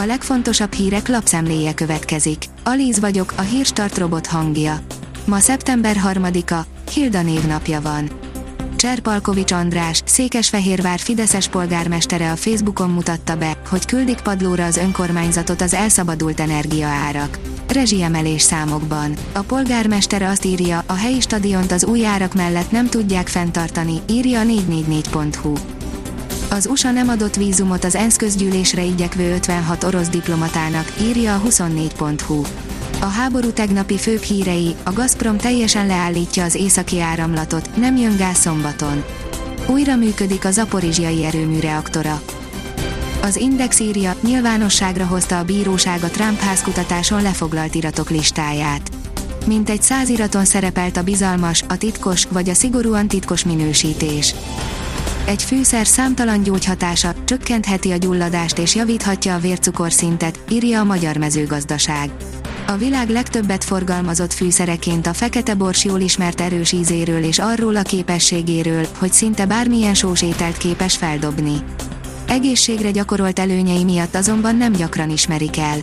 A legfontosabb hírek lapszemléje következik. Alíz vagyok, a hírstart robot hangja. Ma szeptember 3-a, Hilda névnapja van. Cserpalkovics András, Székesfehérvár Fideszes polgármestere a Facebookon mutatta be, hogy küldik padlóra az önkormányzatot az elszabadult energiaárak. Rezsiemelés számokban. A polgármester azt írja, a helyi stadiont az új árak mellett nem tudják fenntartani, írja a 444.hu. Az USA nem adott vízumot az ENSZ közgyűlésre igyekvő 56 orosz diplomatának, írja a 24.hu. A háború tegnapi főbb hírei, a Gazprom teljesen leállítja az északi áramlatot, nem jön gáz szombaton. Újra működik a zaporizsiai erőmű reaktora. Az Index írja, nyilvánosságra hozta a bíróság a Trump házkutatáson lefoglalt iratok listáját. Mint egy száz iraton szerepelt a bizalmas, a titkos vagy a szigorúan titkos minősítés. Egy fűszer számtalan gyógyhatása, csökkentheti a gyulladást és javíthatja a vércukorszintet, írja a Magyar Mezőgazdaság. A világ legtöbbet forgalmazott fűszereként a fekete bors jól ismert erős ízéről és arról a képességéről, hogy szinte bármilyen sós ételt képes feldobni. Egészségre gyakorolt előnyei miatt azonban nem gyakran ismerik el.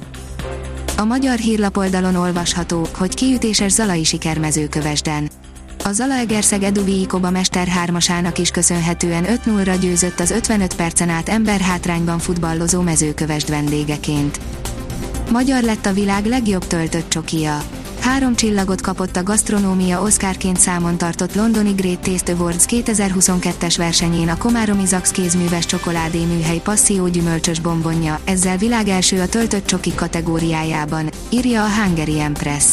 A magyar hírlapoldalon olvasható, hogy kiütéses zalai siker mezőkövesden. A Zalaegerszeg Eduvi Koba Mester hármasának is köszönhetően 5-0-ra győzött az 55 percen át emberhátrányban futballozó mezőkövesd vendégeként. Magyar lett a világ legjobb töltött csokia. Három csillagot kapott a gasztronómia Oscarként számon tartott Londoni Great Taste Awards 2022-es versenyén a Komáromi Zax kézműves csokoládé műhely passzió gyümölcsös bombonja, ezzel világ első a töltött csoki kategóriájában, írja a Hungary Empress.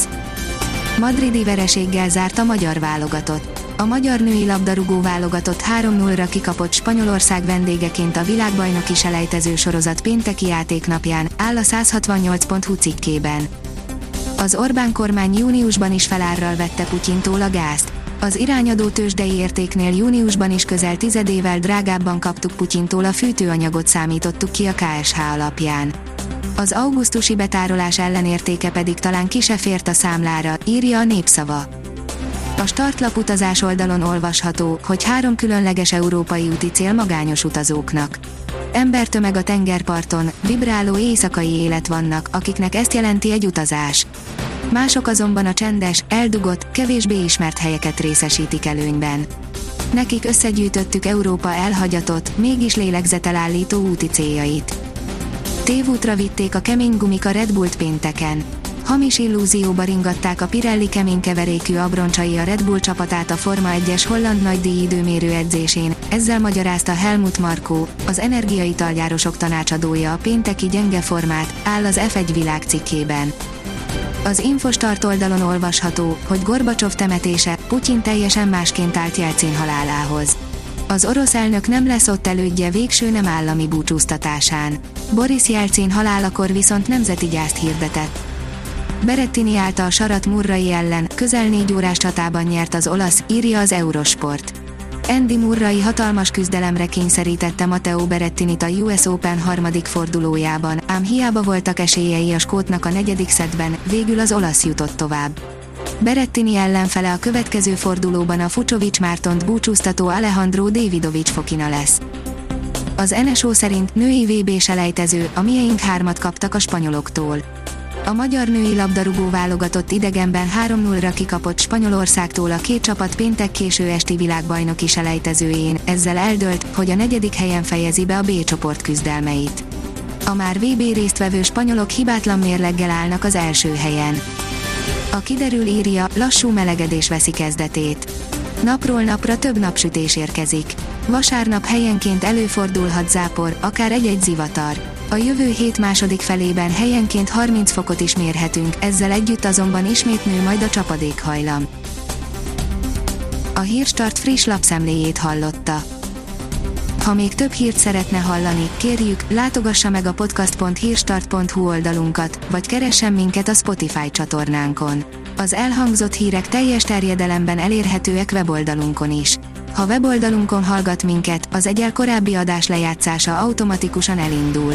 Madridi vereséggel zárt a magyar válogatott. A magyar női labdarúgó válogatott 3-0-ra kikapott Spanyolország vendégeként a világbajnoki selejtező sorozat pénteki játéknapján, áll a 168.hu cikkében. Az Orbán kormány júniusban is felárral vette Putyintól a gázt. Az irányadó tőzsdei értéknél júniusban is közel tizedével drágábban kaptuk Putyintól a fűtőanyagot számítottuk ki a KSH alapján. Az augusztusi betárolás ellenértéke pedig talán ki fért a számlára, írja a népszava. A startlap utazás oldalon olvasható, hogy három különleges európai úti cél magányos utazóknak. Embertömeg a tengerparton, vibráló éjszakai élet vannak, akiknek ezt jelenti egy utazás. Mások azonban a csendes, eldugott, kevésbé ismert helyeket részesítik előnyben. Nekik összegyűjtöttük Európa elhagyatott, mégis lélegzetelállító úti céljait. Tévútra vitték a kemény gumika Red Bullt pénteken. Hamis illúzióba ringatták a Pirelli keménykeverékű abroncsai a Red Bull csapatát a Forma 1-es holland nagydíj időmérő edzésén, ezzel magyarázta Helmut Markó, az energiaitalgyárosok tanácsadója a pénteki gyenge formát, áll az F1 világ cikkében. Az Infostart oldalon olvasható, hogy Gorbacsov temetése, Putyin teljesen másként állt Jelcin halálához. Az orosz elnök nem lesz ott elődje végső nem állami búcsúztatásán. Boris Jelcin halálakor viszont nemzeti gyászt hirdetett. Berettini által Sarat Murrai ellen közel négy órás csatában nyert az olasz, írja az Eurosport. Andy Murray hatalmas küzdelemre kényszerítette Matteo Berettinit a US Open harmadik fordulójában, ám hiába voltak esélyei a skótnak a negyedik szedben, végül az olasz jutott tovább. Berettini ellenfele a következő fordulóban a Fucsovics Mártont búcsúztató Alejandro Davidovics Fokina lesz. Az NSO szerint női VB selejtező, a mieink hármat kaptak a spanyoloktól. A magyar női labdarúgó válogatott idegenben 3-0-ra kikapott Spanyolországtól a két csapat péntek késő esti világbajnoki selejtezőjén, ezzel eldölt, hogy a negyedik helyen fejezi be a B csoport küzdelmeit. A már VB résztvevő spanyolok hibátlan mérleggel állnak az első helyen. A kiderül írja, lassú melegedés veszi kezdetét. Napról napra több napsütés érkezik. Vasárnap helyenként előfordulhat zápor, akár egy-egy zivatar. A jövő hét második felében helyenként 30 fokot is mérhetünk, ezzel együtt azonban ismét nő majd a csapadékhajlam. A Hírstart friss lapszemléjét hallotta. Ha még több hírt szeretne hallani, kérjük, látogassa meg a podcast.hírstart.hu oldalunkat, vagy keressen minket a Spotify csatornánkon. Az elhangzott hírek teljes terjedelemben elérhetőek weboldalunkon is. Ha weboldalunkon hallgat minket, az egyel korábbi adás lejátszása automatikusan elindul.